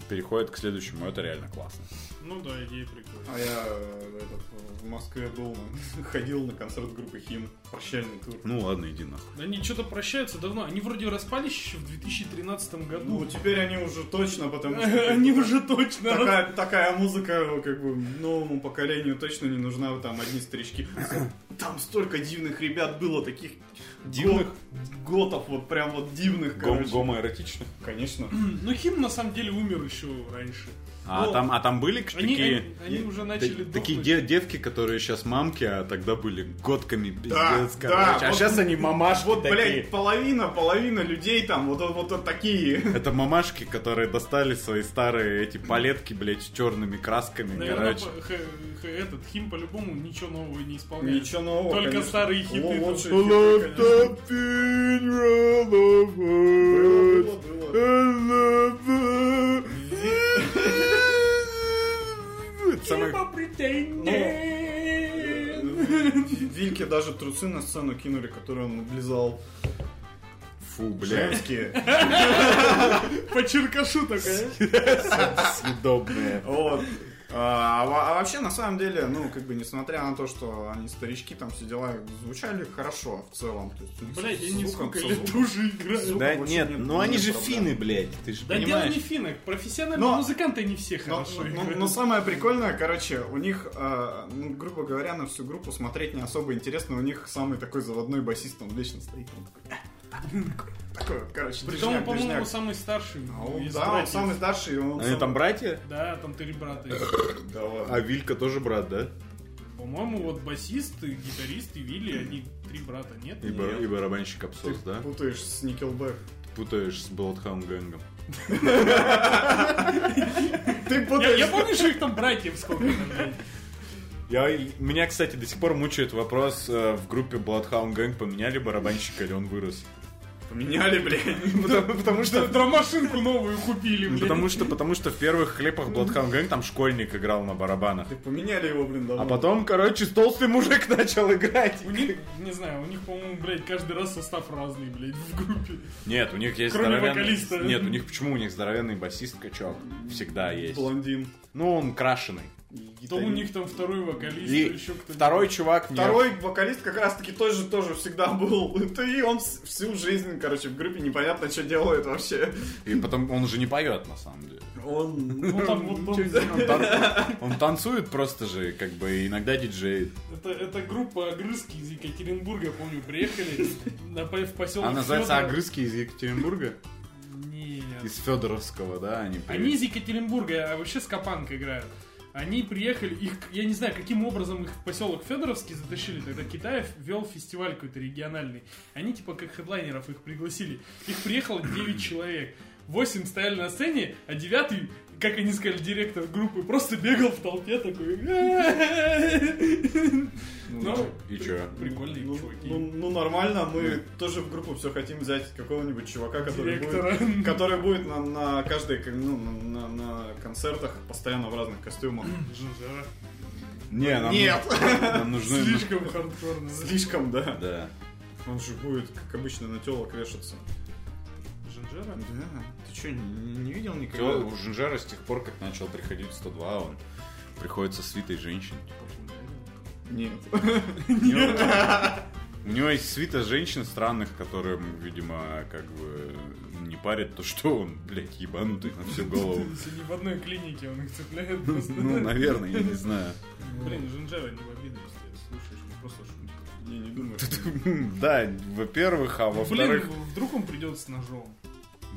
переходят к следующему. Это реально классно. Ну да, идея прикольная. А я э, этот, в Москве был, (laughs) ходил на концерт группы Хим. Прощальный тур. Ну ладно, иди нахуй. Они что-то прощаются давно. Они вроде распались еще в 2013 Ну, году. теперь они уже точно, потому что... (laughs) Они уже точно... Такая, такая музыка, как бы, новому поколению точно не нужна, там одни старички. Там столько дивных ребят было, таких Дивных? гот- готов, вот прям вот дивных, Гом- короче. гомоэротично. Конечно. (clears throat) Ну, Хим на самом деле умер еще раньше. А, Ну, там, а там были к- Они, такие... они, они уже начали та- Такие де- девки, которые сейчас мамки, а тогда были годками, пиздец, Да, короче. да, а вот- сейчас они мамашки Вот, такие. блядь, половина, половина людей там, вот, вот, вот такие. Это мамашки, которые достали свои старые эти палетки, блядь, с черными красками, Наверное, короче. по- х- х- этот Хим по-любому ничего нового не исполняет. Ничего нового, Только конечно. старые хиты. Лучшие хиты, конечно. Было, было, было. Претендент. Вильке даже трусы на сцену кинули, которые он облизал. Фу, блядь. Женские. По черкашу такая. Съедобные. Вот. А, а а вообще, на самом деле, ну, как бы, несмотря на то, что они старички, там все дела звучали хорошо в целом. То есть, со они звуком- сколько лет играют. звуком Да нет, нет- ну они же проблем. финны, блядь, ты же Да дело понимаешь. не в финнах, профессиональные Но- музыканты не все Но, хорошо но- играют. но самое прикольное, короче, у них, э, ну, грубо говоря, на всю группу смотреть не особо интересно. У них самый такой заводной басист, он вечно стоит. Он такой, «А, такой, вот, короче, Притом, движняк, по-моему, движняк. самый старший А он- из Да, он братьев. самый старший, он Они сам- там братья? Да, там три брата. есть. (coughs) Да ладно. А Вилька тоже брат, да? По-моему, вот басист, и гитарист и Вилли, они три брата, нет? И, бар- и барабанщик Абсос, Ты да? путаешь с Никелбэк. Путаешь с Bloodhound Гэнгом. (laughs) Ты Я, путаешь... я помню, что их там братьев сколько там. Я, меня, кстати, до сих пор мучает вопрос, э, в группе Bloodhound Gang поменяли барабанщика или он вырос? Поменяли, блядь. (laughs) Потому, потому что... Драмашинку новую купили, блядь. Потому что, потому что в первых клипах Bloodhound Gang там школьник играл на барабанах. Так поменяли его, блин, давно. А потом, короче, толстый мужик (laughs) начал играть. У них, не знаю, у них, по-моему, блядь, каждый раз состав разный, блядь, в группе. Нет, у них есть Кроме здоровенный... вокалиста. Нет, у них почему у них здоровенный басист качок? Всегда есть. Блондин. Ну, он крашеный. То у них там второй вокалист, И то еще кто-то. второй чувак мне- Второй вокалист как раз таки тоже тоже всегда был. (laughs) И он вс- всю жизнь, короче, в группе непонятно, что делает вообще. И потом он же не поет, на самом деле. Он... Ну там вот он- Он, тан- (laughs) он танцует просто же, как бы, и иногда диджеет. Это, это группа огрызки из Екатеринбурга, помню, приехали на, в поселок А называется. «Огрызки из Екатеринбурга»? Нет. Из Федоровского, да? Они, Они из Екатеринбурга, а вообще с играют. Они приехали, их, я не знаю, каким образом их в поселок Федоровский затащили, тогда Китаев вел фестиваль какой-то региональный. Они типа как хедлайнеров их пригласили. Их приехало 9 человек. 8 стояли на сцене, а 9 как они сказали, директор группы просто бегал в толпе такой. Ну, И чё? прикольные Ну, чуваки. ну, ну, нормально, мы тоже в группу все хотим взять какого-нибудь чувака, который будет, который будет на, на каждой, ну, на, концертах постоянно в разных костюмах. Не, нам, Нет! нам нужны... Слишком хардкорно. Слишком, да. Да. Он же будет, как обычно, на телок вешаться. Жинжера? Да. Ты что, не, видел никогда? Всё, У Жинжера с тех пор, как начал приходить в 102, он приходит со свитой женщин. (laughs) Нет. У него есть свита женщин странных, которым, видимо, как бы не парит то, что он, блядь, ебанутый на всю голову. (laughs) Если не в одной клинике он их цепляет просто. Ну, наверное, я не знаю. Блин, Жинжера не в обиду, если слушаешь, он просто шутит. Я не думаю. (laughs) Да, во-первых, а Блин, во-вторых... вдруг он придет с ножом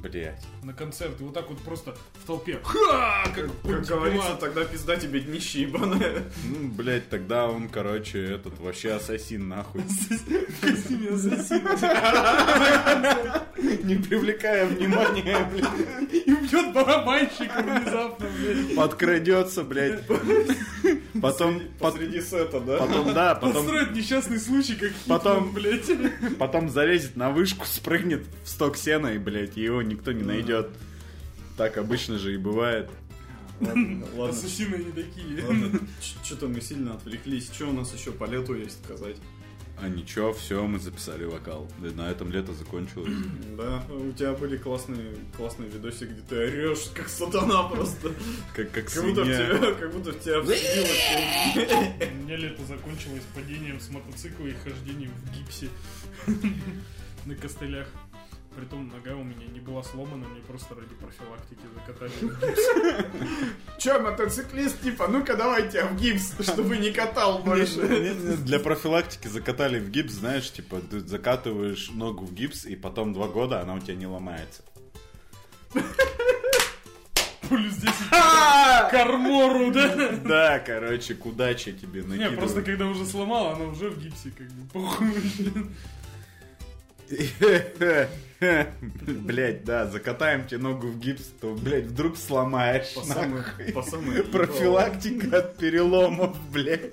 Блядь. на концерт и вот так вот просто в толпе. Ха! Как, Как Понтий говорится, тогда пизда тебе днище ебаное. Ну, блядь, тогда он, короче, этот, вообще ассасин, нахуй. В костюме ассасина. Не привлекая внимания, блядь. И убьет барабанщика внезапно, блядь. Подкрадется, блядь. Потом, пот- Посреди сета, да? потом, да, потом, Подстроит несчастный случай, как Потом- блядь. (laughs) потом залезет на вышку, спрыгнет в сток сена, и, блядь, его никто не найдет. Так обычно же и бывает. Ладно, (laughs) ладно. Ассасины не такие. Ладно, (laughs) что-то мы сильно отвлеклись. Что у нас еще по лету есть сказать? А ничего, все, мы записали вокал. Да, на этом лето закончилось. (clears throat) Да, у тебя были классные, классные видосы, где ты орешь, как сатана просто. Как, как Как будто в тебя, как будто в тебя вцепилось. У меня лето закончилось падением с мотоцикла и хождением в гипсе (laughs) на костылях. Притом нога у меня не была сломана, мне просто ради профилактики закатали в гипс. (laughs) Че, мотоциклист, типа, ну-ка давай тебя в гипс, чтобы не катал больше. Для профилактики закатали в гипс, знаешь, типа, ты закатываешь ногу в гипс, и потом два года она у тебя не ломается. Плюс 10 к армору, да? Да, короче, к удаче тебе Не, накидывают. просто когда уже сломала, она уже в гипсе, как бы, похуй. Блять, да, закатаем тебе ногу в гипс, то, блядь, вдруг сломаешь. По самой, по самой Профилактика от переломов, блядь.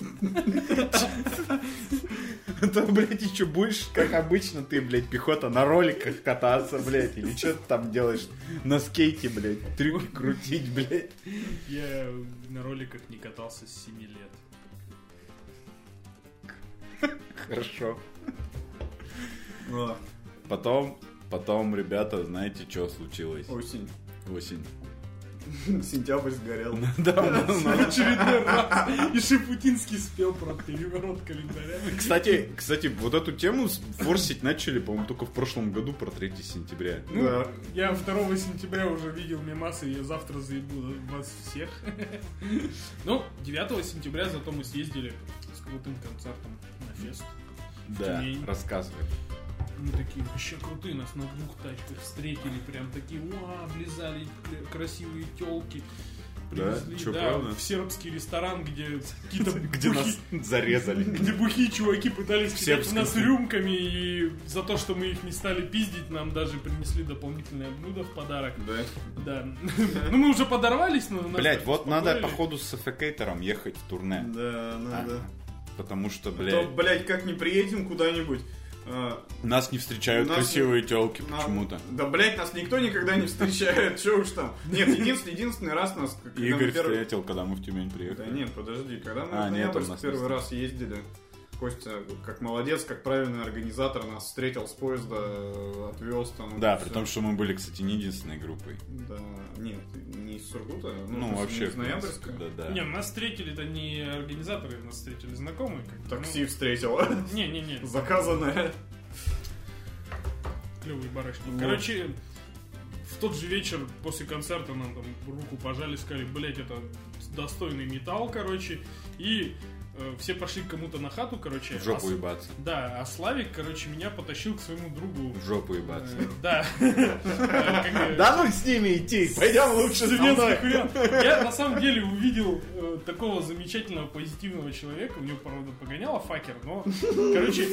А то, блядь, еще будешь, как обычно, ты, блядь, пехота на роликах кататься, блядь, или что ты там делаешь на скейте, блядь, трюки крутить, блядь. Я на роликах не катался с 7 лет. Хорошо. Потом, Потом, ребята, знаете, что случилось? Осень. Осень. (laughs) Сентябрь сгорел. (laughs) Да, В (laughs) очередной раз. И Шипутинский спел про переворот календаря. Кстати, кстати, вот эту тему форсить начали, по-моему, только в прошлом году про 3 сентября. Ну, Да. я 2 сентября уже видел мемасы, и я завтра заебу вас всех. Ну, 9 сентября зато мы съездили с крутым концертом на фест. Да, рассказывай. Мы такие вообще крутые, нас на двух тачках встретили, прям такие, уа, влезали бля, красивые телки. Привезли, Чё, да, правда? в сербский ресторан, где какие-то (laughs) Где нас зарезали. где бухие чуваки пытались кидать нас рюмками, и за то, что мы их не стали пиздить, нам даже принесли дополнительное блюдо в подарок. Да. Да. (laughs) Ну, мы уже подорвались, но Блять, вот надо, походу, с Саффикейтором ехать в турне. Да, надо. Потому что, А то, блядь, блядь, как не приедем куда-нибудь. А, нас не встречают Нас красивые телки нам- почему-то. Да, блядь, нас никто никогда не встречает, (laughs) че уж там. Нет, единственный, единственный раз нас... Игорь встретил, когда мы в Тюмень Да приехали. нет, подожди, когда мы А, в Ноябрьск не первый раз ездили, Костя, как молодец, как правильный организатор, нас встретил с поезда, отвез там. Да, при том, что мы были, кстати, не единственной группой. Да, нет, не из Сургута, ну, Ну, вообще, не из Ноябрьска. Да, да. Не, нас встретили-то не организаторы, нас встретили знакомые. как Такси встретил, ну, Не-не-не, заказанное. клевые барышни. Вот. Короче, в тот же вечер после концерта нам там руку пожали, сказали, блять, это достойный металл, короче. И все пошли к кому-то на хату, короче. В жопу а ебаться. Да, а Славик, короче, меня потащил к своему другу. В жопу ебаться. Э, Да. (laughs) Э, Да ну с ними идти, пойдем лучше Студентский мной. Я на самом деле увидел э, такого замечательного позитивного человека. У него, правда, погоняло факер, но, короче,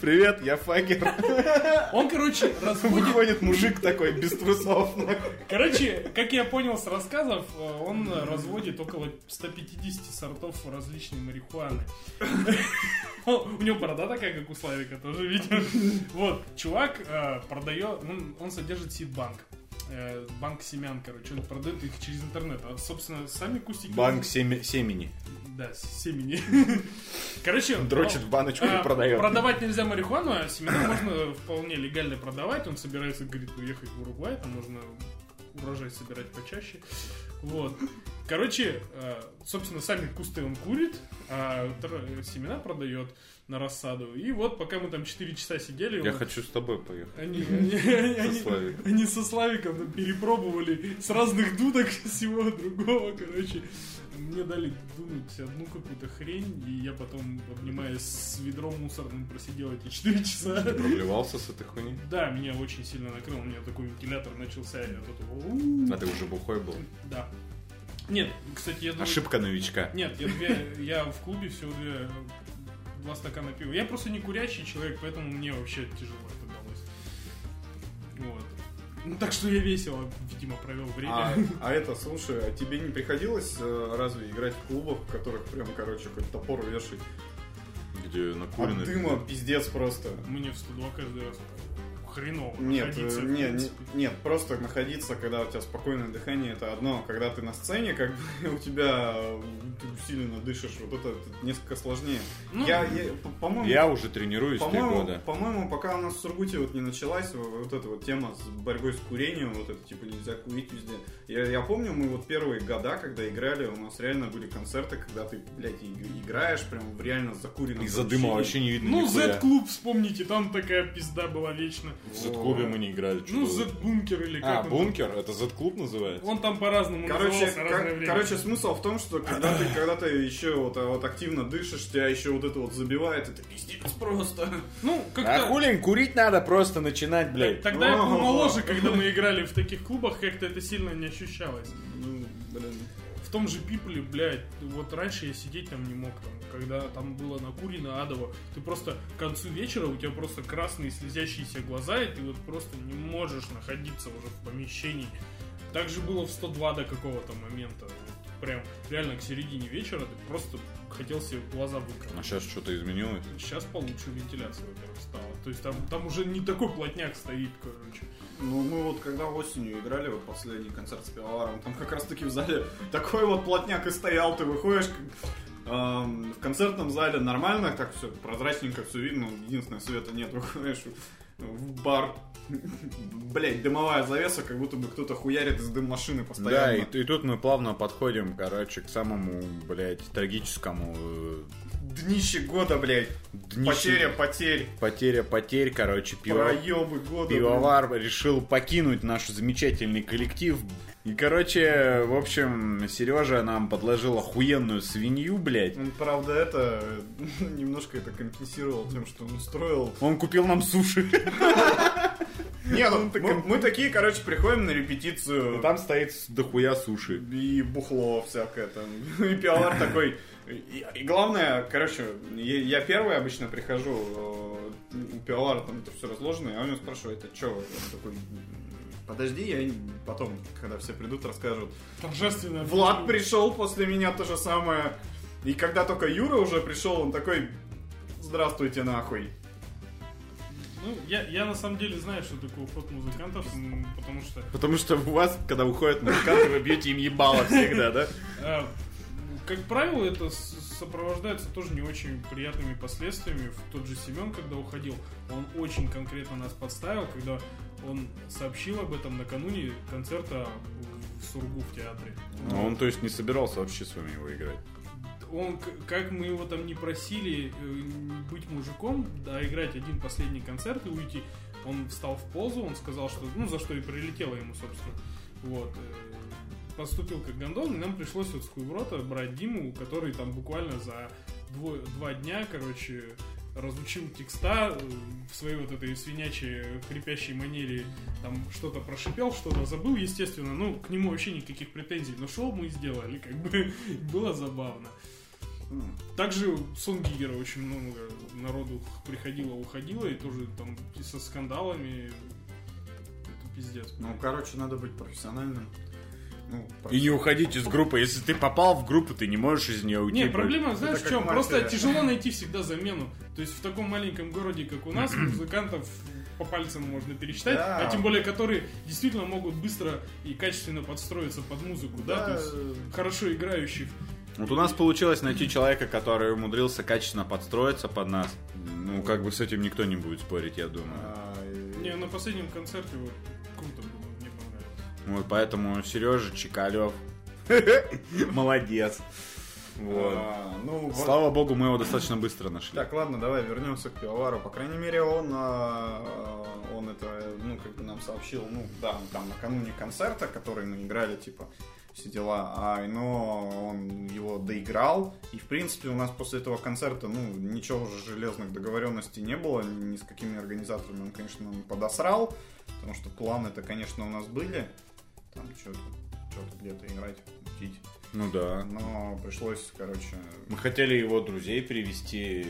Привет, я факер. он, короче, разводит Выходит мужик такой, без трусов. Короче, как я понял с рассказов, э, он разводит около 150 сортов различной марихуаны. У него борода такая, как у Славика, тоже видел. Вот, чувак э, продает, он, он содержит сидбанк. Э, Банк семян, короче, он продает их через интернет. А, собственно, сами кустики... Банк семи- семени. Да, семени. Короче, Дрочит в баночку и а, продает. Продавать нельзя марихуану, а семена можно вполне легально продавать. Он собирается, говорит, уехать в Уругвай, там можно урожай собирать почаще. Вот. Короче, э, собственно, сами кусты он курит, а семена продает на рассаду. И вот, пока мы там 4 часа сидели, Я он- хочу с тобой поехать. они, они- они- Славиком. они со Славиком перепробовали с разных дудок (laughs) всего другого, короче. Мне дали дунуть одну какую-то хрень, и я потом, обнимаясь с ведром мусорным, просидел эти 4 часа. Проливался с этой хуйней? Да, меня очень сильно накрыл, у меня такой вентилятор начался, и я тут... А ты уже бухой был? Да. Нет, кстати, я думаю... Ошибка новичка. Нет, я, две- я в клубе всего две, два стакана пива. Я просто не курящий человек, поэтому мне вообще тяжело это далось. Вот. Ну, так что я весело, видимо, провел время. А, а это, слушай, а тебе не приходилось э, разве играть в клубах, в которых прям, короче, хоть топор вешать? Где накурено. От дыма пиздец просто. Мне в 102 каждый раз хреново Нет, находиться, э, в не, не- принципе. нет, просто находиться, когда у тебя спокойное дыхание, это одно. Когда ты на сцене, как бы (laughs) у тебя э, ты усиленно дышишь, вот это, это несколько сложнее. Ну, я, я, по- по-моему, Я уже тренируюсь три по-моему, года. по-моему, пока у нас в Сургуте вот не началась вот, эта вот тема с борьбой с курением, вот это типа нельзя курить везде. Я, я помню, мы вот первые года, когда играли, у нас реально были концерты, когда ты, блядь, и- играешь прям в реально закуренном Из-за дыма помещении. вообще не видно Ну. Z-клуб вспомните, там такая пизда была вечно. В Z-клубе мы не играли. Ну? Z-бункер или А, как он бункер? Это Z-клуб называется? Он там по-разному Короче, кор- время. короче, смысл в том, что когда ты, когда ты еще вот, а, вот активно дышишь, тебя еще вот это вот забивает, это пиздец просто. ну, А как-то... хулин, курить надо просто начинать, блядь. Тогда я был моложе, когда мы играли в таких клубах, как-то это сильно не ощущалось. Ну, блин. В том же Пипле, блядь, вот раньше я сидеть там не мог, там, когда там было накурено адово, ты просто к концу вечера, у тебя просто красные слезящиеся глаза, и ты вот просто не можешь находиться уже в помещении. Так же было в 102 до какого-то момента. Прям реально к середине вечера ты просто хотел себе глаза А выкрыть. сейчас что-то изменилось? Сейчас получше вентиляция, во-первых, стала. То есть там, там уже не такой плотняк стоит, короче. Ну, мы вот когда осенью играли, вот последний концерт с пивоваром, там как раз таки в зале (laughs) такой вот плотняк и стоял, ты выходишь, как, эм, в концертном зале нормально, так все прозрачненько, все видно, единственное, света нет, (laughs) выходишь, в бар. (laughs) Блять, дымовая завеса, как будто бы кто-то хуярит из дым машины Да, постоянно. и, и тут мы плавно подходим, короче, к самому, блядь, трагическому э, Днище года, блядь. днище- Потеря потерь. Потеря потерь, короче, пиво... Проебы года. пивовар решил покинуть наш замечательный коллектив. И, короче, в общем, Сережа нам подложил охуенную свинью, блядь. Он, правда, это (laughs) немножко это компенсировал тем, что он устроил. Он купил нам суши. Не, ну мы, мы такие, короче, приходим на репетицию. Там стоит дохуя суши. И бухло всякое там. (laughs) И пиавар такой. И, и главное, короче, я, я первый обычно прихожу, э, у пиавара там это все разложено, я у него спрашиваю, это что? Он такой, подожди, я потом, когда все придут, расскажут. Торжественно. Влад пришел после меня то же самое. И когда только Юра уже пришел, он такой, здравствуйте нахуй. Ну, я, я на самом деле знаю, что такое уход музыкантов, потому что Потому что у вас, когда уходят музыканты, вы бьете им ебало всегда, да? Э, Как правило, это сопровождается тоже не очень приятными последствиями. В тот же Семен, когда уходил, он очень конкретно нас подставил, когда он сообщил об этом накануне концерта в Сургу в театре. Ну, он, то есть, не собирался вообще с вами его играть. Он, как мы его там не просили э, быть мужиком, да, играть один последний концерт и уйти, он встал в позу, он сказал, что, ну, за что и прилетело ему, собственно. Вот. э, Поступил как гондон, и нам пришлось вот с Хуеврота брать Диму, который там буквально за дво- два дня, короче, разучил текста э, в своей вот этой свинячей хрипящей манере, там что-то прошипел, что-то забыл, естественно, ну, к нему вообще никаких претензий, но шоу мы сделали, как бы, (laughs) было забавно. Также сон Гигера очень много народу приходило, уходило, и тоже там со скандалами. Это пиздец. Ну, короче, надо быть профессиональным. Ну, И не уходить из группы. Если ты попал в группу, ты не можешь из нее уйти. Не, проблема, знаешь, в чем? Просто тяжело найти всегда замену. То есть в таком маленьком городе, как у нас, (clears throat) музыкантов по пальцам можно пересчитать, Да. а тем более, которые действительно могут быстро и качественно подстроиться под музыку, да, то есть хорошо играющих. Вот у нас получилось найти человека, который умудрился качественно подстроиться под нас. Ну, как бы с этим никто не будет спорить, я думаю. А, Не, на последнем концерте вот Вот поэтому Сережа Чекалев. (laughs) Молодец. Вот. А, ну, вот. Слава богу, мы его достаточно быстро нашли. Так, ладно, давай вернемся к пивовару. По крайней мере, он, а, он это, ну, как бы нам сообщил, ну, да, там накануне концерта, который мы играли, типа, все дела, а, но он его доиграл, и, в принципе, у нас после этого концерта, ну, ничего уже железных договоренностей не было, ни с какими организаторами он, конечно, нам подосрал, потому что планы-то, конечно, у нас были, там, что-то, что-то где-то играть, мутить, Ну да. но пришлось, короче, Мы хотели его друзей привезти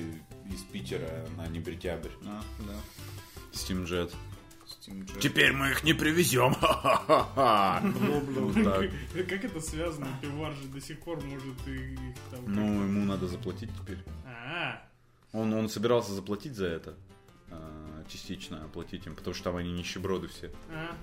из Питера на Небритябрь. а, да, Steam Jet. Steam Jet. Теперь мы их не привезем. Как это связано? Пивар же до сих пор может и их там... Ну, ему надо заплатить теперь. А, Он, он собирался заплатить за это. Частично оплатить им, потому что там они нищеброды все. а.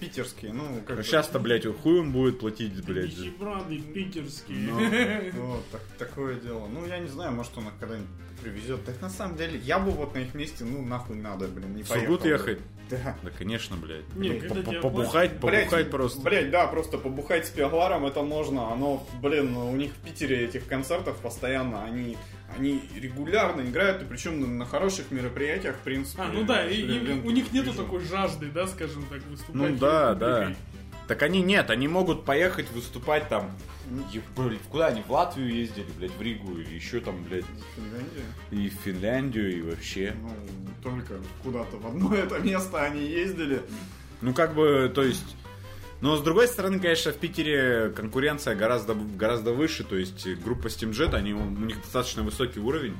Питерские, ну, как А бы- сейчас-то, блядь, хуй он будет платить, блядь. Нищеброды питерские. Ну, (laughs) вот, так- такое дело. Ну, я не знаю, может, он их когда-нибудь привезет. Так на самом деле, я бы вот на их месте, ну, нахуй надо, блин, не поехал. Сургут ехать? Да. Да, конечно, блядь. Не, Ну, когда по- тебя Побухать, Блядь, побухать просто. Блять, да, просто побухать с пивоваром это можно. Оно, блин, у них в Питере этих концертов постоянно, они, они регулярно играют, и причем на, на хороших мероприятиях, в принципе. А, ну да, и- и у них нету вижу. такой жажды, да, скажем так, выступать. Ну да, да. Так они нет, они могут поехать выступать там. Куда они? В Латвию ездили, блядь, в Ригу или еще там, блядь, Финляндия? и в Финляндию, и вообще. Ну, только куда-то в одно это место они ездили. Ну, как бы, то есть... Но, с другой стороны, конечно, в Питере конкуренция гораздо, гораздо выше. То есть, группа Steam Jet, они, у них достаточно высокий уровень.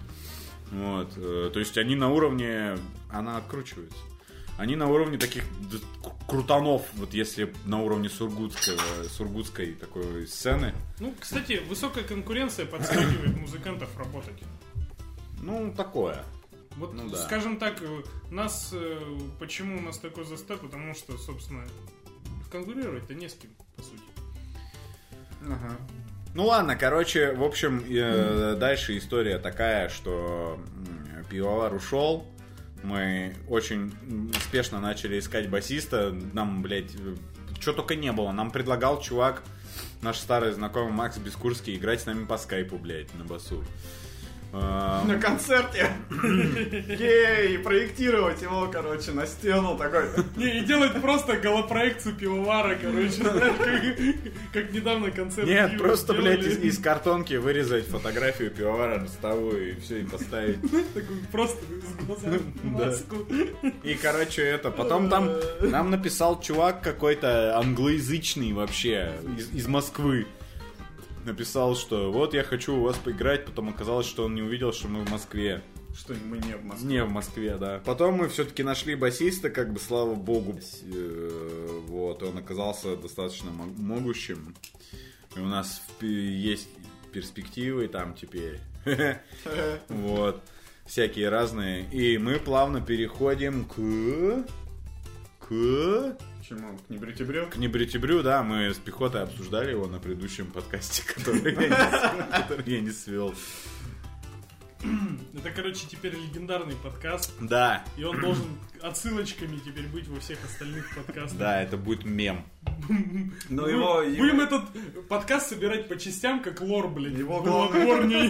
Вот. э, То есть, они на уровне... Она откручивается. Они на уровне таких крутанов, вот если на уровне сургутского, сургутской такой сцены. Ну, кстати, высокая конкуренция подстегивает (coughs) музыкантов работать. Ну, такое. Вот, Ну да. скажем так, э, нас, э, почему у нас такой застой, потому что, собственно, конкурировать-то не с кем, по сути. Ага. Ну ладно, короче, в общем, э, дальше история такая, что пивовар ушел, Мы очень успешно начали искать басиста. Нам, блядь, что только не было. Нам предлагал чувак, наш старый знакомый Макс Бескурский, играть с нами по скайпу, блядь, на басу. А, На концерте. (clears throat) Ей, проектировать его, короче, на стену такой. Не, и делать просто голопроекцию пивовара, короче, как, недавно концерт Нет, просто, блядь, из, картонки вырезать фотографию пивовара ростовую и все, и поставить. Такой просто с глазами маску. И, короче, это, потом там нам написал чувак какой-то англоязычный вообще, из Москвы. Написал, что вот я хочу у вас поиграть, потом оказалось, что он не увидел, что мы в Москве. Что мы не в Москве. Не в Москве, да. Потом мы все-таки нашли басиста, как бы, слава богу. Э, Вот, он оказался достаточно мо- могущим. И у нас есть перспективы там теперь. (laughs) Вот. Всякие разные. И мы плавно переходим к... К... Чему? К небритебрю? К небритебрю, да, мы с пехотой обсуждали его на предыдущем подкасте, (laughs) который я не- (laughs) свел. Это, короче, теперь легендарный подкаст. Да, И он должен отсылочками теперь быть во всех остальных подкастах. да, это будет мем. Будем- его... Будем этот подкаст собирать по частям, как лор, блядь. Его главное-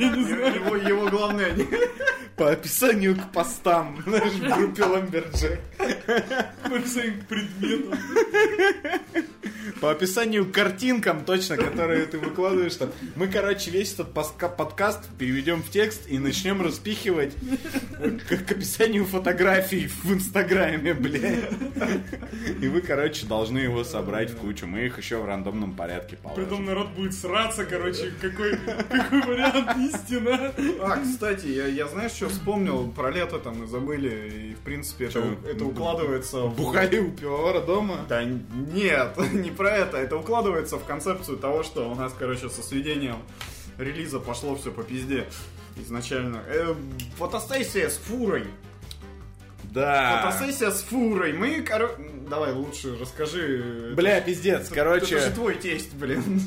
его главное... По описанию к постам, знаешь, в группе Ламберджек. По своим предметам. По описанию к картинкам, точно, которые ты выкладываешь там. Мы, короче, весь этот подкаст переведем в текст и начнем распихивать к, к описанию фотографий в Инстаграме, блядь. И вы, короче, должны его собрать в кучу. Мы их еще в рандомном порядке Притом положим. народ будет сраться, короче, какой, какой вариант истина. А, кстати, я, я знаешь, что вспомнил? Про лето там мы забыли, и в принципе это, это укладывается в... Бухали у пивовара дома? Да нет, (laughs) не про это. Это укладывается в концепцию того, что у нас, короче, со сведением релиза пошло все по пизде изначально. Э, фотосессия с фурой. Да. Фотосессия с фурой. Мы, короче... Давай лучше расскажи. Бля, пиздец, Это- короче... Это же твой тесть, блин.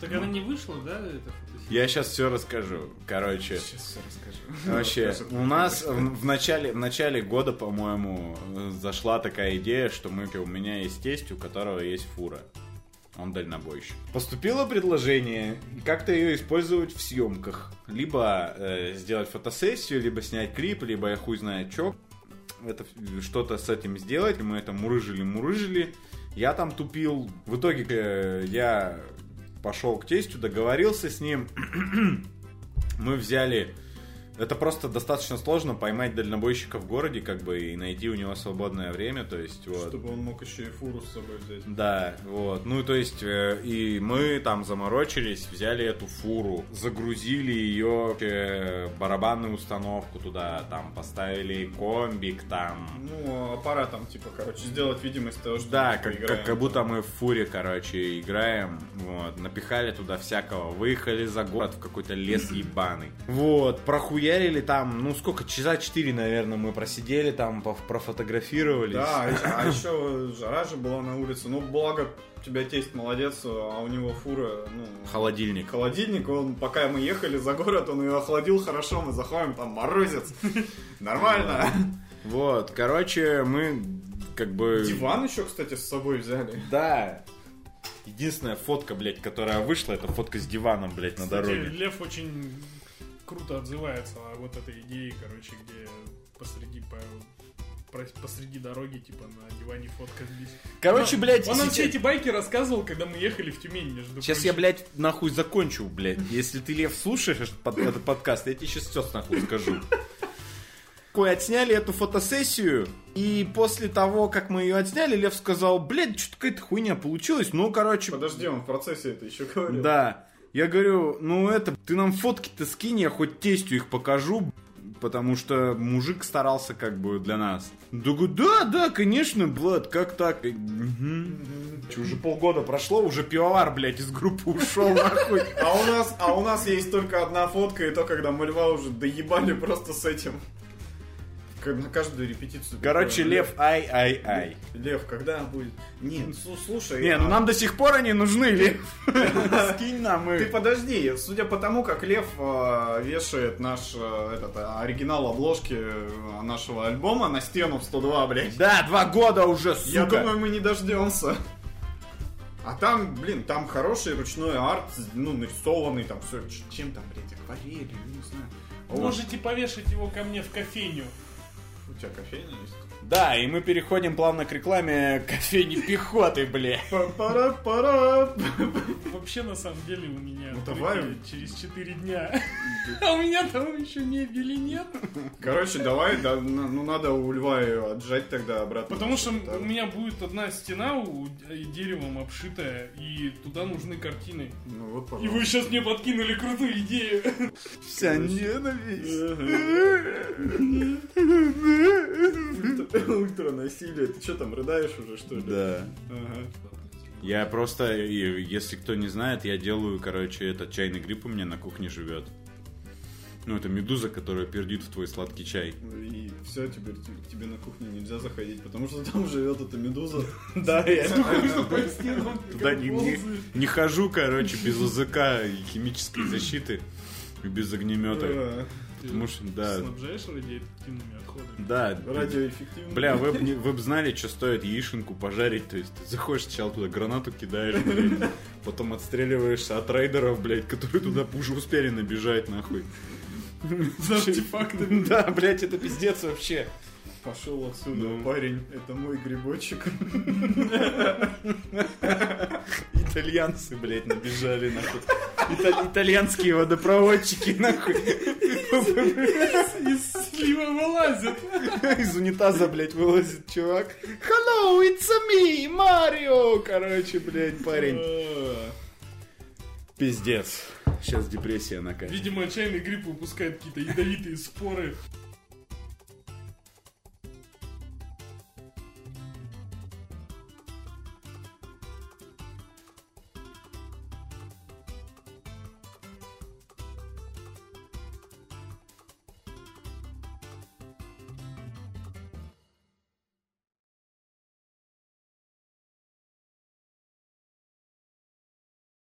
Так она не вышла, да, эта фотосессия? Я сейчас все расскажу. Короче, Сейчас все расскажу. Вообще, у нас в, начале, в начале года, по-моему, зашла такая идея, что мы, у меня есть тесть, у которого есть фура. Он дальнобойщик. Поступило предложение как-то ее использовать в съемках. Либо э, сделать фотосессию, либо снять клип, либо я хуй знает что. Это что-то с этим сделать. Мы это мурыжили-мурыжили. Я там тупил. В итоге э, я пошел к тестю, договорился с ним. (clears throat) Мы взяли... Это просто достаточно сложно поймать дальнобойщика в городе, как бы, и найти у него свободное время, то есть, вот. Чтобы он мог еще и фуру с собой взять. Да, вот. Ну, то есть, э, и мы там заморочились, взяли эту фуру, загрузили ее, э, барабанную установку туда, там, поставили комбик там. Ну, аппаратом, типа, короче, сделать видимость того, что Да, как, как, как будто мы в фуре, короче, играем. Вот, напихали туда всякого, выехали за город в какой-то лес ебаный. Вот, прохуярили там, ну сколько, часа 4, наверное, мы просидели там, профотографировались. Да, а (laughs) еще жара же была на улице. Ну, благо, у тебя тесть молодец, а у него фура, ну... Холодильник. Холодильник, он, пока мы ехали за город, он ее охладил хорошо, мы заходим, там морозец. (laughs) Нормально. Вот, короче, мы как бы... Диван еще, кстати, с собой взяли. Да. Единственная фотка, блядь, которая вышла, это фотка с диваном, блядь, на дороге. Лев очень круто отзывается о вот этой идее, короче, где посреди по- посреди дороги, типа, на диване фотка здесь. Короче, Он- блядь, Он нам сейчас- все эти байки рассказывал, когда мы ехали в Тюмень, между Сейчас прочим. я, блядь, нахуй закончу, блядь. Если ты, Лев, слушаешь этот под- этот подкаст, я тебе сейчас все нахуй скажу. Кой, отсняли эту фотосессию, и после того, как мы ее отсняли, Лев сказал, блядь, что-то какая-то хуйня получилась. Ну, короче, Подожди, он в процессе это еще говорил. да. Я говорю, ну это, ты нам фотки-то скинь, я хоть тестю их покажу, потому что мужик старался как бы для нас. Да, да, да, конечно, Влад, как так? Угу. Че, уже полгода прошло, уже пивовар, блядь, из группы ушел, нахуй. А у нас, а у нас есть только одна фотка, и то, когда мы льва уже доебали просто с этим. Как на каждую репетицию. Короче, Лев, ай-ай-ай. Лев, когда будет? Не, ну, слу- слушай. Не, ну а нам до сих пор они нужны, Лев. (laughs) Скинь нам Ты их. подожди, судя по тому, как Лев э, вешает наш э, этот, э, оригинал обложки нашего альбома на стену в 102, блядь. Да, два года уже, Я сука. думаю, мы не дождемся. А там, блин, там хороший ручной арт, ну, нарисованный, там все, чем там, блядь, акварелью, я не знаю. А вот Можете повешать его ко мне в кофейню. Тебя кофейня есть? Да, и мы переходим плавно к рекламе кофейни пехоты, бля. Пара-пара. Вообще, на самом деле, у меня Ну, давай. через 4 дня. (laughs) А у меня там еще мебели нет. Короче, давай, да, ну надо у льва ее отжать тогда обратно. Потому что у меня будет одна стена у- и деревом обшитая, и туда нужны картины. Ну вот, И пожалуйста. вы сейчас мне подкинули крутую идею. Вся ненависть. (laughs) Ультра насилие. Ты что там, рыдаешь уже, что ли? Да. Ага. Я просто, и- если кто не знает, я делаю, короче, этот чайный гриб у меня на кухне живет. Ну, это медуза, которая пердит в твой сладкий чай. И все, теперь тебе на кухню нельзя заходить, потому что там живет эта медуза. (laughs) Да, я туда не хожу, короче, без языка и химической защиты, и без огнемета. Потому что, да, Снабжаешь радиоактивными отходами? да. Радиоэффективно. Бля, вы, вы б знали, что стоит яишенку пожарить, то есть ты заходишь сначала туда гранату кидаешь, блядь, потом отстреливаешься от рейдеров, блядь, которые туда уже успели набежать, нахуй. За артефактами. Да, блядь, это пиздец вообще. Пошел отсюда, Ну. парень. Это мой грибочек. Итальянцы, блядь, набежали, нахуй. Ита- итальянские водопроводчики, нахуй. Из слива вылазят. Из унитаза, блядь, вылазит чувак. Hello, it's me, Марио! Короче, блядь, парень. Пиздец. Сейчас депрессия накатит. Видимо, чайный гриб выпускает какие-то ядовитые споры.